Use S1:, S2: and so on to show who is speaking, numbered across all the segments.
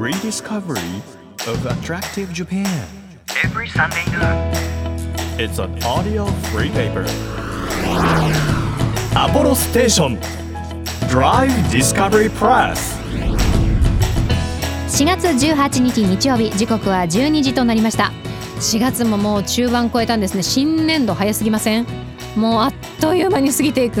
S1: rediscovery of attractive Japan.
S2: every Sunday noon.
S1: It's an audio free paper. Apollo Station Drive Discovery Press.
S3: 4月18日日曜日時刻は12時となりました4月ももう中盤超えたんですね新年度早すぎませんもうあっという間に過ぎていく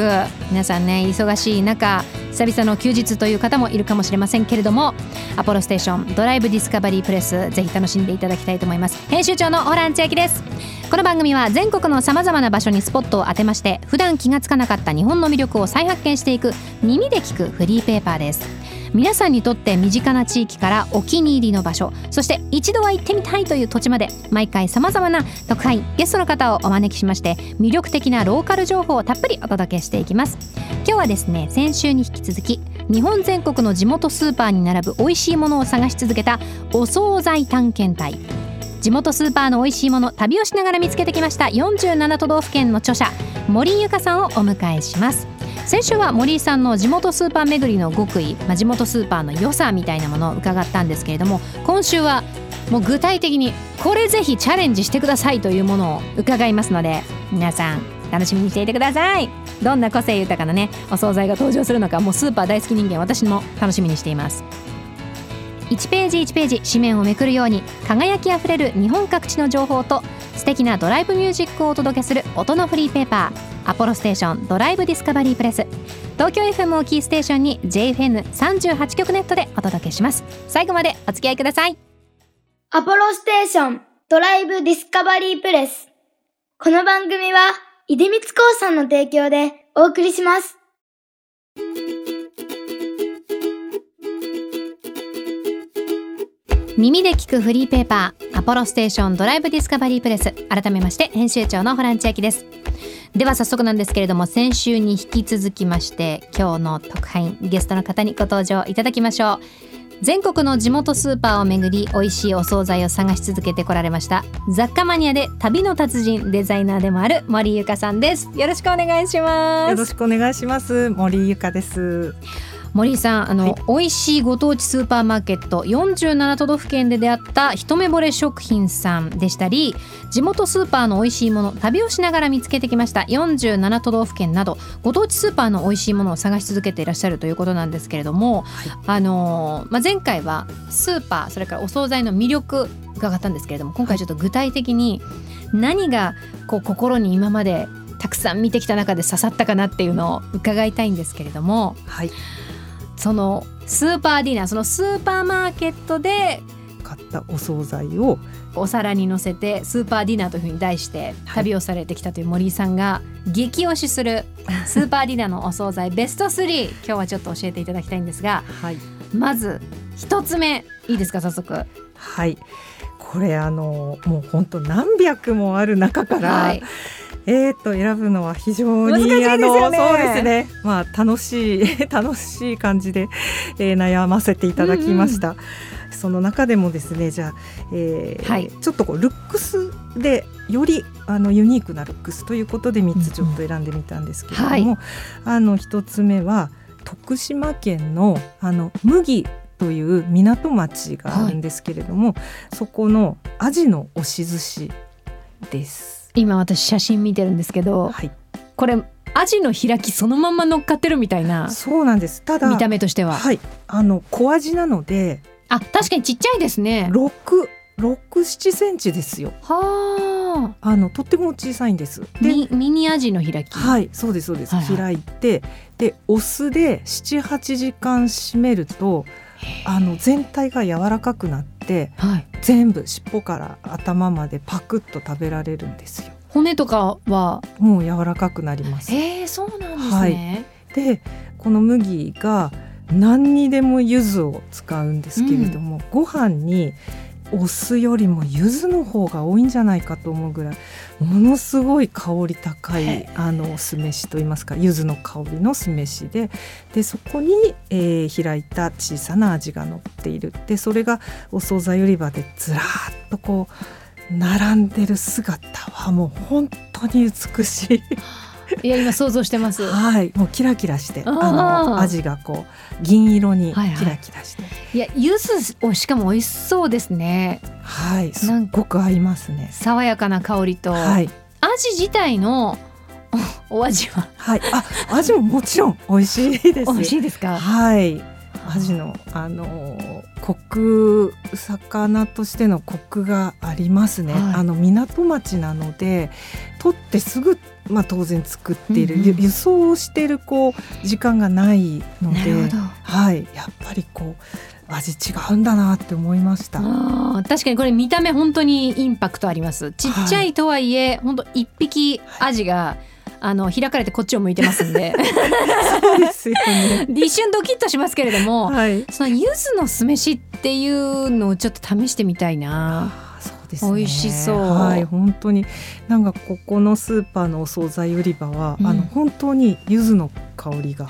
S3: 皆さんね忙しい中久々の休日という方もいるかもしれませんけれどもアポロステーションドライブディスカバリープレスぜひ楽しんでいただきたいと思います。編集長のホラン千秋です。この番組は全国のさまざまな場所にスポットを当てまして普段気がつかなかった日本の魅力を再発見していく耳で聞くフリーペーパーです。皆さんにとって身近な地域からお気に入りの場所そして一度は行ってみたいという土地まで毎回さまざまな特派員ゲストの方をお招きしまして魅力的なローカル情報をたっぷりお届けしていきます。今日はですね先週に引き続き日本全国の地元スーパーに並ぶ美味しいものを探し続けたお惣菜探検隊。地元スーパーの美味しいもの旅をしながら見つけてきました47都道府県の著者森井由香さんをお迎えします。先週は森井さんの地元スーパー巡りの極意、まあ、地元スーパーの良さみたいなものを伺ったんですけれども今週はもう具体的にこれぜひチャレンジしてくださいというものを伺いますので皆さん楽しみにしていてください。どんな個性豊かなねお惣菜が登場するのかもうスーパー大好き人間私も楽しみにしています。1ページ1ページ紙面をめくるように輝きあふれる日本各地の情報と素敵なドライブミュージックをお届けする音のフリーペーパーアポロステーションドライブディスカバリープレス東京 FM をキーステーションに JFN38 局ネットでお届けします最後までお付き合いください
S4: アポロステーションドライブディスカバリープレス。この番組は、出光興産の提供でお送りします。
S3: 耳で聞くフリーペーパーアポロステーションドライブディスカバリープレス。改めまして編集長のホラン千秋です。では早速なんですけれども先週に引き続きまして今日の特派員ゲストの方にご登場いただきましょう。全国の地元スーパーをめぐり美味しいお惣菜を探し続けてこられました雑貨マニアで旅の達人デザイナーでもある森ゆかさんです。よろしくお願いします。
S5: よろしくお願いします。森ゆかです。
S3: 森井さんあの、
S5: はい
S3: 美味しいご当地スーパーマーケット47都道府県で出会った一目惚れ食品さんでしたり地元スーパーの美味しいもの旅をしながら見つけてきました47都道府県などご当地スーパーの美味しいものを探し続けていらっしゃるということなんですけれども、あのーまあ、前回はスーパーそれからお惣菜の魅力伺ったんですけれども今回ちょっと具体的に何がこう心に今までたくさん見てきた中で刺さったかなっていうのを伺いたいんですけれども。
S5: はい。
S3: そのスーパーディナーそのスーパーマーケットで
S5: 買ったお惣菜を
S3: お皿に乗せてスーパーディナーというふうに題して旅をされてきたという森井さんが激推しする スーパーディナーのお惣菜ベスト3今日はちょっと教えていただきたいんですが
S5: はい。
S3: まず一つ目いいですか早速。
S5: はい。これあのもう本当何百もある中から、
S3: はい
S5: えー、と選ぶのは非常にあのそうですね。まあ楽しい 楽しい感じで、えー、悩ませていただきました。その中でもですねじゃあ、えー
S3: はい
S5: ちょっとこうルックスでよりあのユニークなルックスということで3つちょっと選んでみたんですけれども、
S3: はい
S5: あの1つ目は徳島県のあの麦という港町があるんですけれども、そこのアジの押し寿司です。
S3: 今私写真見てるんですけど
S5: はい、
S3: これアジの開きそのまんま乗っかってるみたいな
S5: そうなんです。ただ
S3: 見た目としては
S5: はい、あの小アジなので
S3: あ確かにちっちゃいですね
S5: 六六七センチですよ。
S3: はあ
S5: あのとっても小さいんです。で、
S3: ミミニアジの開き
S5: はい、そうですそうです。
S3: はいはい
S5: 開いてでお酢で七八時間締めるとあの全体が柔らかくなって
S3: はい。
S5: 全部尻尾から頭までパクッと食べられるんですよ。
S3: 骨とかは？
S5: もう柔らかくなります。
S3: えー、そうなんですね、
S5: でこの麦が何にでも柚子を使うんですけれども、ご飯にお酢よりも柚子の方が多いんじゃないかと思うぐらいものすごい香り高いあの酢飯といいますか柚子の香りの酢飯ででそこに、えー開いた小さな味が乗っているでそれがお惣菜売り場でずらーっとこう並んでる姿はもう本当に美しい。
S3: いや今想像してます。
S5: はい、もうキラキラして、あの味がこう銀色に
S3: はいはい。
S5: キラキラして、
S3: いや柚子をしかも美味しそうですね。
S5: はい、すっごく合いますね。
S3: 爽やかな香りと、
S5: はい、
S3: 味自体のお お味は。
S5: はい、あ、味ももちろん美味しいです。
S3: 美味しいですか？
S5: はい、味のあのコク魚としてのコクがありますね。
S3: はい。
S5: あの港町なので取ってすぐまあ当然作っている、
S3: うんうん
S5: ゆ輸送してるこう時間がないのではい、やっぱりこう味違うんだなって思いました。
S3: 確かにこれ見た目本当にインパクトあります。ちっちゃいとはいえ、本当一匹アジがあの開かれてこっちを向いてますんで
S5: そうですよね。
S3: 一瞬ドキッとしますけれども、
S5: はい。
S3: その柚子の酢飯っていうのをちょっと試してみたいな
S5: ね。
S3: 美味しそう
S5: はい、本当になんかここのスーパーのお惣菜売り場は、
S3: うん
S5: あの本当に柚子の香りが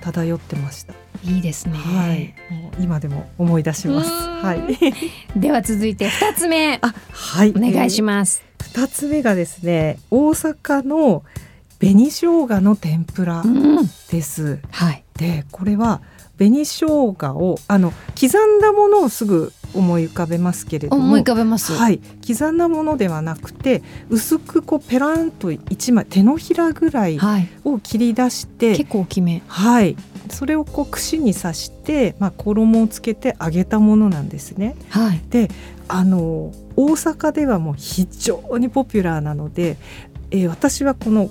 S5: 漂ってました。
S3: いいですね、
S5: はい、もう今でも思い出します。
S3: うん
S5: はい。
S3: では続いて二つ目
S5: あ、はい。
S3: お願いし
S5: ま
S3: ます、
S5: す。二、つ目がですね、大阪の紅生姜の天ぷら
S3: うん。
S5: です。
S3: はい。
S5: で、これは紅生姜をあの刻んだものをすぐ思い浮かべますけれども、
S3: 思い浮かべます、
S5: はい、刻んだものではなくて薄くこうペランと一枚手のひらぐらい
S3: はい。
S5: を切り出して、
S3: 結構大きめ。
S5: はい、それをこう串に刺して、まあ、衣をつけて揚げたものなんですね。
S3: はい。
S5: であの大阪ではもう非常にポピュラーなので、えー私はこの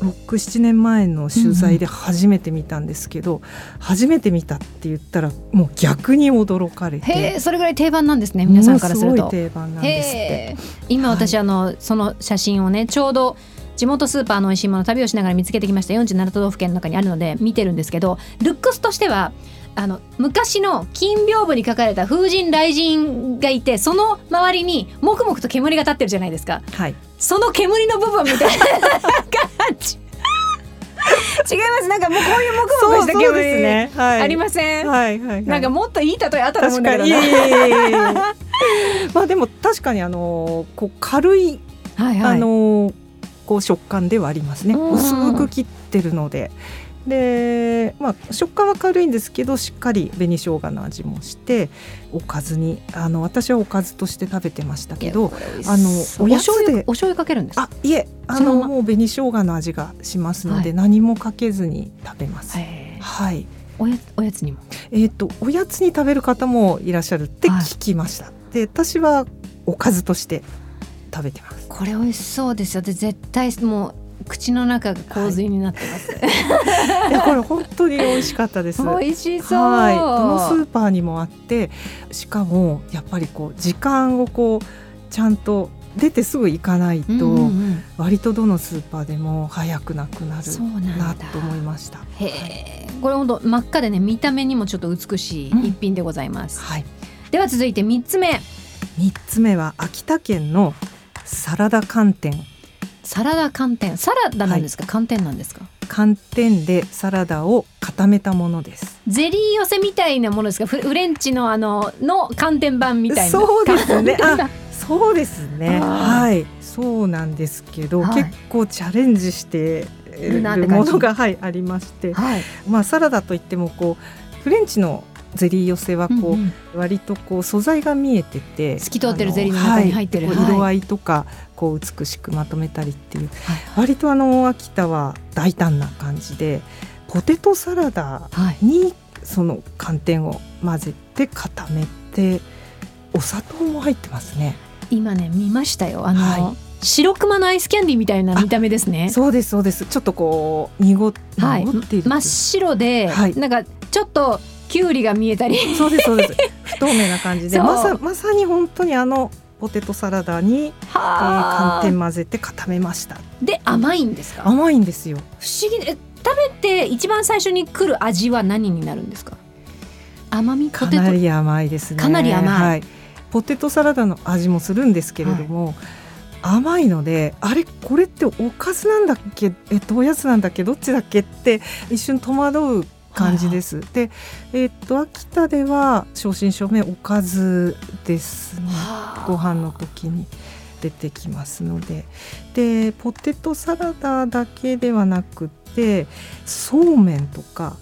S5: 67年前の取材で初めて見たんですけど、初めて見たって言ったらもう逆に驚かれて。
S3: それぐらい定番なんですね皆さんからすると。
S5: ものすごい定番なんですって。
S3: 今私、あのその写真をねちょうど地元スーパーの美味しいもの旅をしながら見つけてきました。47都道府県の中にあるので見てるんですけどルックスとしてはあの昔の金屏風に書かれた風神雷神がいてその周りにもくもくと煙が立ってるじゃないですか。
S5: はい。
S3: その煙の部分みたいな違いますなんかもうこういうもくもくした
S5: そうそうです
S3: 煙、
S5: ね。はい。
S3: ありません、
S5: はいはいはい。
S3: なんかもっといい例えあったと思うんだけどな
S5: まあでも確かにあのこう軽い、
S3: はいはい
S5: あのこう食感ではありますね。
S3: うん
S5: 薄く切ってるので。でまあ、食感は軽いんですけどしっかり紅生姜の味もしておかずにあの私はおかずとして食べてましたけどあのお
S3: お
S5: やつで
S3: お醤油かけるんですか？
S5: あいえあ
S3: そのま
S5: もう紅生姜の味がしますので、
S3: はい。
S5: 何もかけずに食べます。はい。
S3: おやおやつにも？
S5: えー、とおやつに食べる方もいらっしゃるって
S3: はい。
S5: 聞きました、で私はおかずとして食べてます。
S3: これ美味しそうですよ。で絶対もう口の中が洪水になってます、
S5: い。やこれ本当に美味しかったです。
S3: 美味しそう。
S5: はい。どのスーパーにもあってしかもやっぱりこう時間をこうちゃんと出てすぐ行かないと、
S3: うんうんうん。
S5: 割とどのスーパーでも早くなくなる
S3: な
S5: と思いました。
S3: へえ。これ本当真っ赤でね見た目にもちょっと美しい
S5: うん。
S3: 一品でございます、
S5: はい。
S3: では続いて三つ目。
S5: 三つ目は秋田県のサラダ寒天
S3: サラダ寒天。サラダなんですか、寒天なんですか？
S5: 寒天でサラダを固めたものです。
S3: ゼリー寄せみたいなものですか？フフレンチのあのの寒天版みたいな。
S5: そうですね。そうですね。はい。そうなんですけど、
S3: はい。
S5: 結構チャレンジしているものが、はい、ありまして、
S3: はい。
S5: まあ、サラダといってもこうフレンチのゼリー寄せはこう、
S3: うんうん。
S5: 割とこう素材が見えてて
S3: 透き通ってるゼリーの中に入ってる。はい。
S5: 色合いとかこう美しくまとめたりっていう
S3: はい
S5: 割とあの秋田は大胆な感じでポテトサラダ
S3: はい。
S5: にその寒天を混ぜて固めてお砂糖も入ってますね。
S3: 今ね見ましたよ。あの、
S5: は
S3: 白熊のアイスキャンディーみたいな見た目ですね。
S5: そうですそうです。ちょっとこう濁っ
S3: はい。
S5: 濁っている
S3: 真っ白で、
S5: はい。
S3: なんかちょっとキュウリが見えたり。
S5: そうですそうです。不透明な感じで。まさまさに本当にあのポテトサラダに、えー
S3: は
S5: 寒天混ぜて固めました。
S3: で甘いんですか？
S5: 甘いんですよ。
S3: 不思議。でえ食べて一番最初に来る味は何になるんですか？甘み？
S5: かなり甘いですね。
S3: かなり甘い。
S5: はい、ポテトサラダの味もするんですけれども、甘いのであれこれっておかずなんだっけ？えっとおやつなんだっけ？どっちだっけ？って一瞬戸惑う感じです。で、えっと秋田では正真正銘おかずですね。ご飯の時に出てきますのででポテトサラダだけではなくてそうめんとか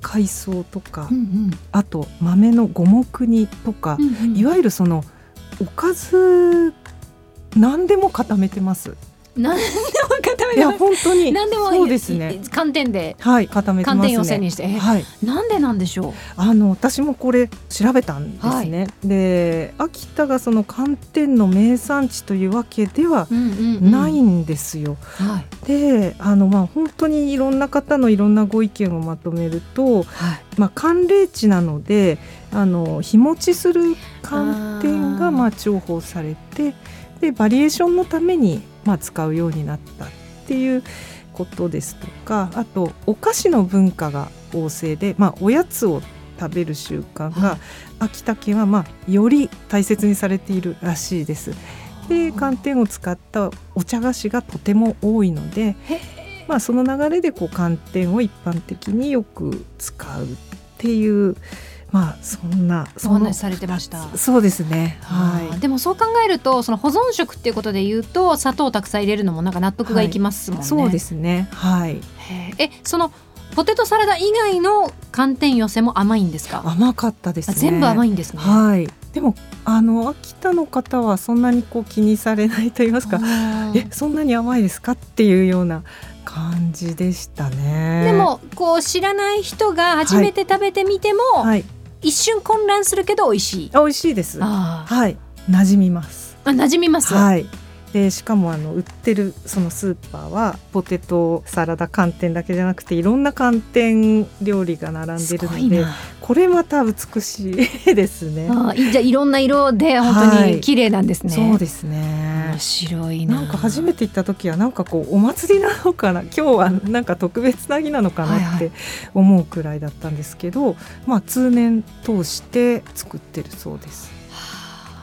S5: 海藻とか、
S3: うんうん
S5: あと豆の五目煮とか、
S3: うんうん
S5: いわゆるそのおかず何でも固めてます。
S3: 何でも固め
S5: いや
S3: てます。
S5: 本当に。
S3: 何でも
S5: そうですね。
S3: 寒天で。
S5: はい固めてますね。
S3: 寒天寄せにして。え
S5: はい。
S3: なんでなんでしょ
S5: あの私もこれ調べたんですね。で秋田がその寒天の名産地というわけでは
S3: う、うんうんうん。
S5: ないんですよ。
S3: はい。
S5: であのまあ本当にいろんな方のいろんなご意見をまとめると、
S3: はい。
S5: まあ、寒冷地なのであの日持ちする寒天がまあ重宝されてでバリエーションのためにまあ使うようになったっていうことですとかあとお菓子の文化が旺盛で、まあ、おやつを食べる習慣が、
S3: はい。
S5: 秋田県はまあより大切にされているらしいです。で寒天を使ったお茶菓子がとても多いので
S3: へ、
S5: まあ、その流れでこう寒天を一般的によく使うっていうまあそんな
S3: お話しされてました。
S5: そうですね。
S3: は、
S5: はい。
S3: でもそう考えるとその保存食っていうことで言うと砂糖をたくさん入れるのもなんか納得がいきますもんね。
S5: そうですね。はい。
S3: えそのポテトサラダ以外の寒天寄せも甘いんですか？
S5: 甘かったです
S3: あ
S5: ね
S3: 全部甘いんですね。
S5: はい。でもあの秋田の方はそんなにこう気にされないと言いますかえそんなに甘いですか？っていうような感じでしたね。
S3: でもこう知らない人が初めて食べてみても、
S5: はい
S3: 一瞬混乱するけど美味しい。
S5: あ美味しいです。はい。馴染みます。
S3: あ馴染みます。
S5: はいでしかもあの売ってるそのスーパーはポテトサラダ寒天だけじゃなくていろんな寒天料理が並ん
S3: す
S5: でるので。これまた美しいですね。
S3: あじゃあいろんな色で本当
S5: はい
S3: に綺麗なんですね。
S5: そうですね
S3: 面。白いな。
S5: なんか初めて行った時はなんかこうお祭りなのかな？今日はなんか特別な日なのか
S3: はいは
S5: なって思うくらいだったんですけど、まあ通年通して作ってるそうです。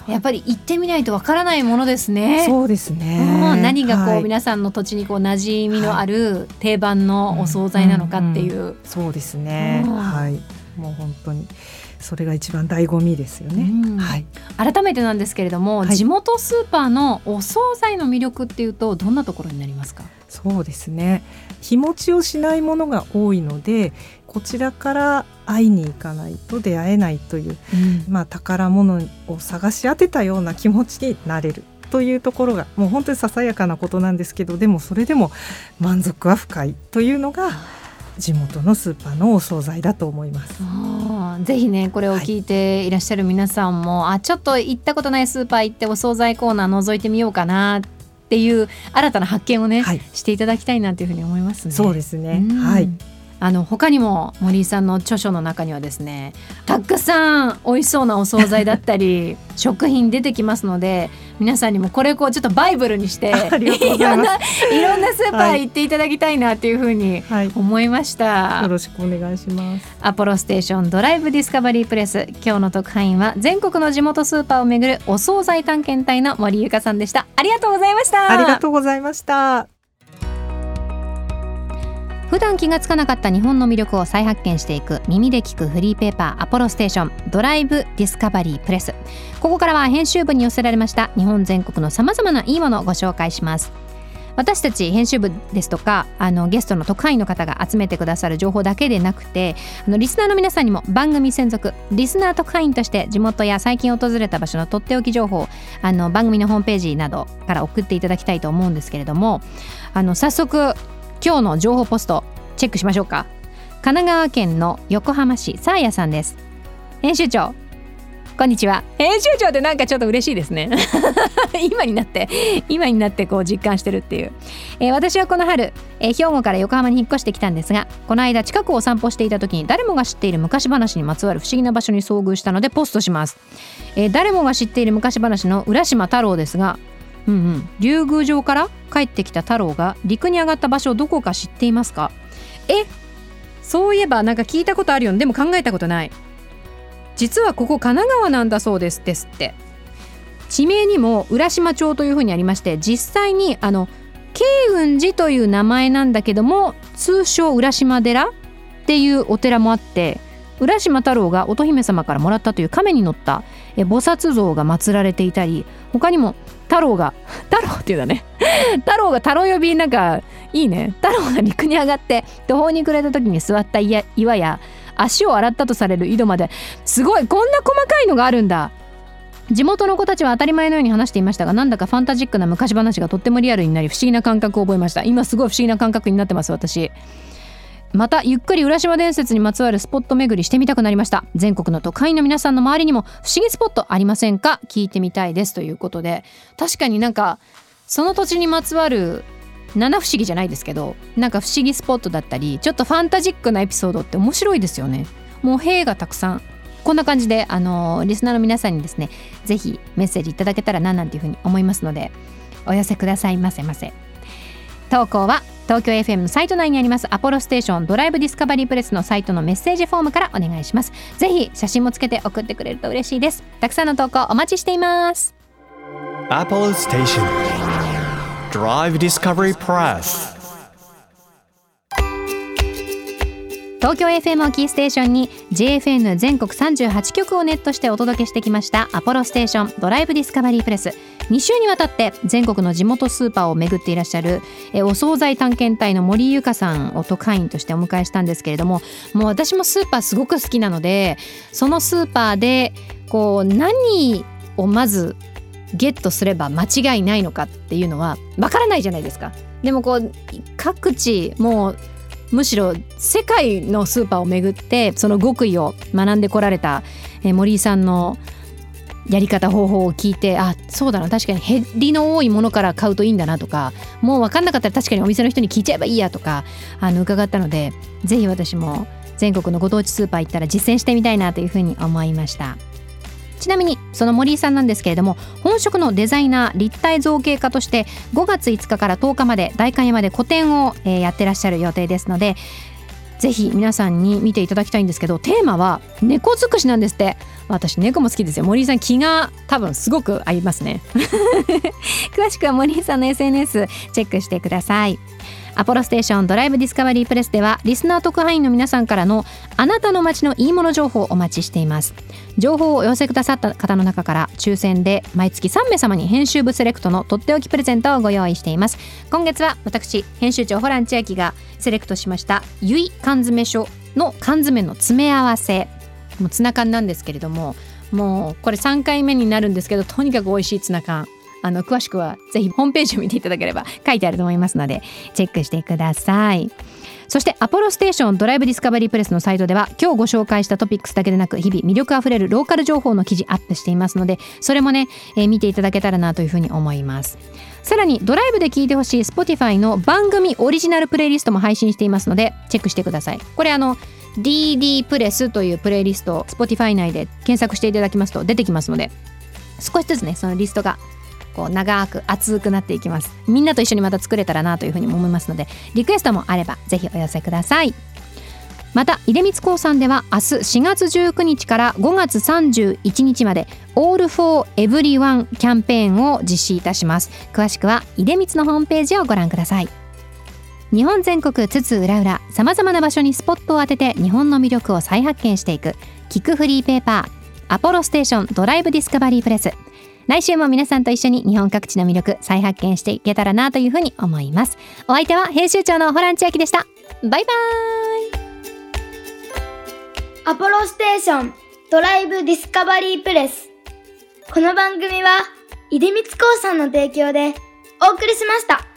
S3: やっぱり行ってみないとわからないものですね。
S5: そうですね。
S3: うん何がこう、
S5: はい
S3: 皆さんの土地にこう馴染みのある定番のお惣菜なのかっていう。
S5: そうですね。
S3: うん
S5: はい。もう本当にそれが一番醍醐味ですよね。
S3: うん
S5: はい。
S3: 改めてなんですけれども、
S5: はい
S3: 地元スーパーのお惣菜の魅力っていうとどんなところになりますか？
S5: そうですね。日持ちをしないものが多いので、こちらから会いに行かないと出会えないという、まあ宝物を探し当てたような気持ちになれる。というところがもう本当にささやかなことなんですけどでもそれでも満足は深いというのが地元のスーパーのお惣菜だと思います。
S3: ぜひねこれを聞いていらっしゃる皆さんも、あちょっと行ったことないスーパー行ってお惣菜コーナー覗いてみようかなっていう新たな発見をね、
S5: はい
S3: していただきたいなというふうに思いますね。
S5: そうですね。
S3: うん
S5: はい。
S3: あの他にも森井さんの著書の中にはですねたくさん美味しそうなお惣菜だったり 食品出てきますので皆さんにもこれをこうちょっとバイブルにして
S5: い
S3: ろんないろんなスーパー行っていただきたいなっていうふうに
S5: はい。
S3: 思いました。
S5: よろしくお願いします。
S3: アポロステーションドライブディスカバリープレス今日の特派員は全国の地元スーパーをめぐるお惣菜探検隊の森ゆかさんでしたありがとうございました
S5: ありがとうございました。
S3: 普段気がつかなかった日本の魅力を再発見していく耳で聞くフリーペーパーアポロステーションドライブディスカバリープレス。ここからは編集部に寄せられました日本全国のさまざまないいものをご紹介します。私たち編集部ですとかあのゲストの特派員の方が集めてくださる情報だけでなくてあのリスナーの皆さんにも番組専属リスナー特派員として地元や最近訪れた場所のとっておき情報あの番組のホームページなどから送っていただきたいと思うんですけれどもあの早速今日の情報ポストチェックしましょうか。神奈川県の横浜市さあやさんです。編集長。こんにちは。編集長ってなんかちょっと嬉しいですね。今になって今になってこう実感してるっていう、えー私はこの春、えー兵庫から横浜に引っ越してきたんですがこの間近くを散歩していた時に誰もが知っている昔話にまつわる不思議な場所に遭遇したのでポストします、えー誰もが知っている昔話の浦島太郎ですがうんうん、竜宮城から帰ってきた太郎が陸に上がった場所をどこか知っていますか？え？そういえばなんか聞いたことあるよでも考えたことない。実はここ神奈川なんだそうですですって。地名にも浦島町というふうにありまして実際にあの慶雲寺という名前なんだけども通称浦島寺っていうお寺もあって浦島太郎が乙姫様からもらったという亀に乗ったえ菩薩像が祀られていたり他にも太郎が 太郎っていうんだね 太郎が太郎呼びなんかいいね。太郎が陸に上がって途方に暮れた時に座った岩や足を洗ったとされる井戸まですごいこんな細かいのがあるんだ。地元の子たちは当たり前のように話していましたがなんだかファンタジックな昔話がとってもリアルになり不思議な感覚を覚えました。今すごい不思議な感覚になってます私。またゆっくり浦島伝説にまつわるスポット巡りしてみたくなりました。全国の都会の皆さんの周りにも不思議スポットありませんか？聞いてみたいですということで。確かになんかその土地にまつわる七不思議じゃないですけどなんか不思議スポットだったりちょっとファンタジックなエピソードって面白いですよね。もう兵がたくさん。こんな感じであのリスナーの皆さんにですねぜひメッセージいただけたらななんていうふうに思いますのでお寄せくださいませませ。投稿は東京 FM のサイト内にありますアポロステーションドライブディスカバリープレスのサイトのメッセージフォームからお願いします。ぜひ写真もつけて送ってくれると嬉しいです。たくさんの投稿お待ちしています。
S1: Apollo Station Drive Discovery Press
S3: 東京 FM をキーステーションに JFN 全国38局をネットしてお届けしてきましたアポロステーションドライブディスカバリープレス2週にわたって全国の地元スーパーを巡っていらっしゃるえお惣菜探検隊の森ゆかさんを特派員としてお迎えしたんですけれどももう私もスーパーすごく好きなのでそのスーパーでこう何をまずゲットすれば間違いないのかっていうのはわからないじゃないですか。でもこう各地もうむしろ世界のスーパーを巡ってその極意を学んでこられた、え森井さんのやり方方法を聞いてあそうだな確かに減りの多いものから買うといいんだなとかもう分かんなかったら確かにお店の人に聞いちゃえばいいやとかあの伺ったのでぜひ私も全国のご当地スーパー行ったら実践してみたいなというふうに思いました。ちなみにその森井さんなんですけれども本職のデザイナー立体造形家として5月5日から10日まで代官山で個展を、えやってらっしゃる予定ですのでぜひ皆さんに見ていただきたいんですけどテーマは猫尽くしなんですって。私猫も好きですよ。森井さん気が多分すごく合いますね。詳しくは森井さんの SNS チェックしてください。アポロステーションドライブディスカバリープレスではリスナー特派員の皆さんからのあなたの街のいいもの情報をお待ちしています。情報をお寄せくださった方の中から抽選で毎月3名様に編集部セレクトのとっておきプレゼントをご用意しています。今月は私編集長ホラン千秋がセレクトしましたゆい缶詰書の缶詰の詰め合わせ。もうツナ缶なんですけれどももうこれ3回目になるんですけどとにかく美味しいツナ缶。あの詳しくはぜひホームページを見ていただければ書いてあると思いますのでチェックしてください。そしてアポロステーションドライブディスカバリープレスのサイトでは今日ご紹介したトピックスだけでなく日々魅力あふれるローカル情報の記事アップしていますのでそれもね、えー見ていただけたらなというふうに思います。さらにドライブで聴いてほしい Spotify の番組オリジナルプレイリストも配信していますのでチェックしてください。これあの DD プレスというプレイリストを Spotify 内で検索していただきますと出てきますので少しずつねそのリストがこう長く熱くなっていきます。みんなと一緒にまた作れたらなというふうに思いますのでリクエストもあればぜひお寄せください。また出光興産では明日4月19日から5月31日まで All for Everyone キャンペーンを実施いたします。詳しくは出光のホームページをご覧ください。日本全国津々浦々さまざまな場所にスポットを当てて日本の魅力を再発見していく。キックフリーペーパーアポロステーションドライブディスカバリープレス。来週も皆さんと一緒に日本各地の魅力再発見していけたらなというふうに思いますお相手は編集長のホラン千秋でしたバイバイ
S4: アポロステーションドライブディスカバリープレス。この番組は、出光興産の提供でお送りしました。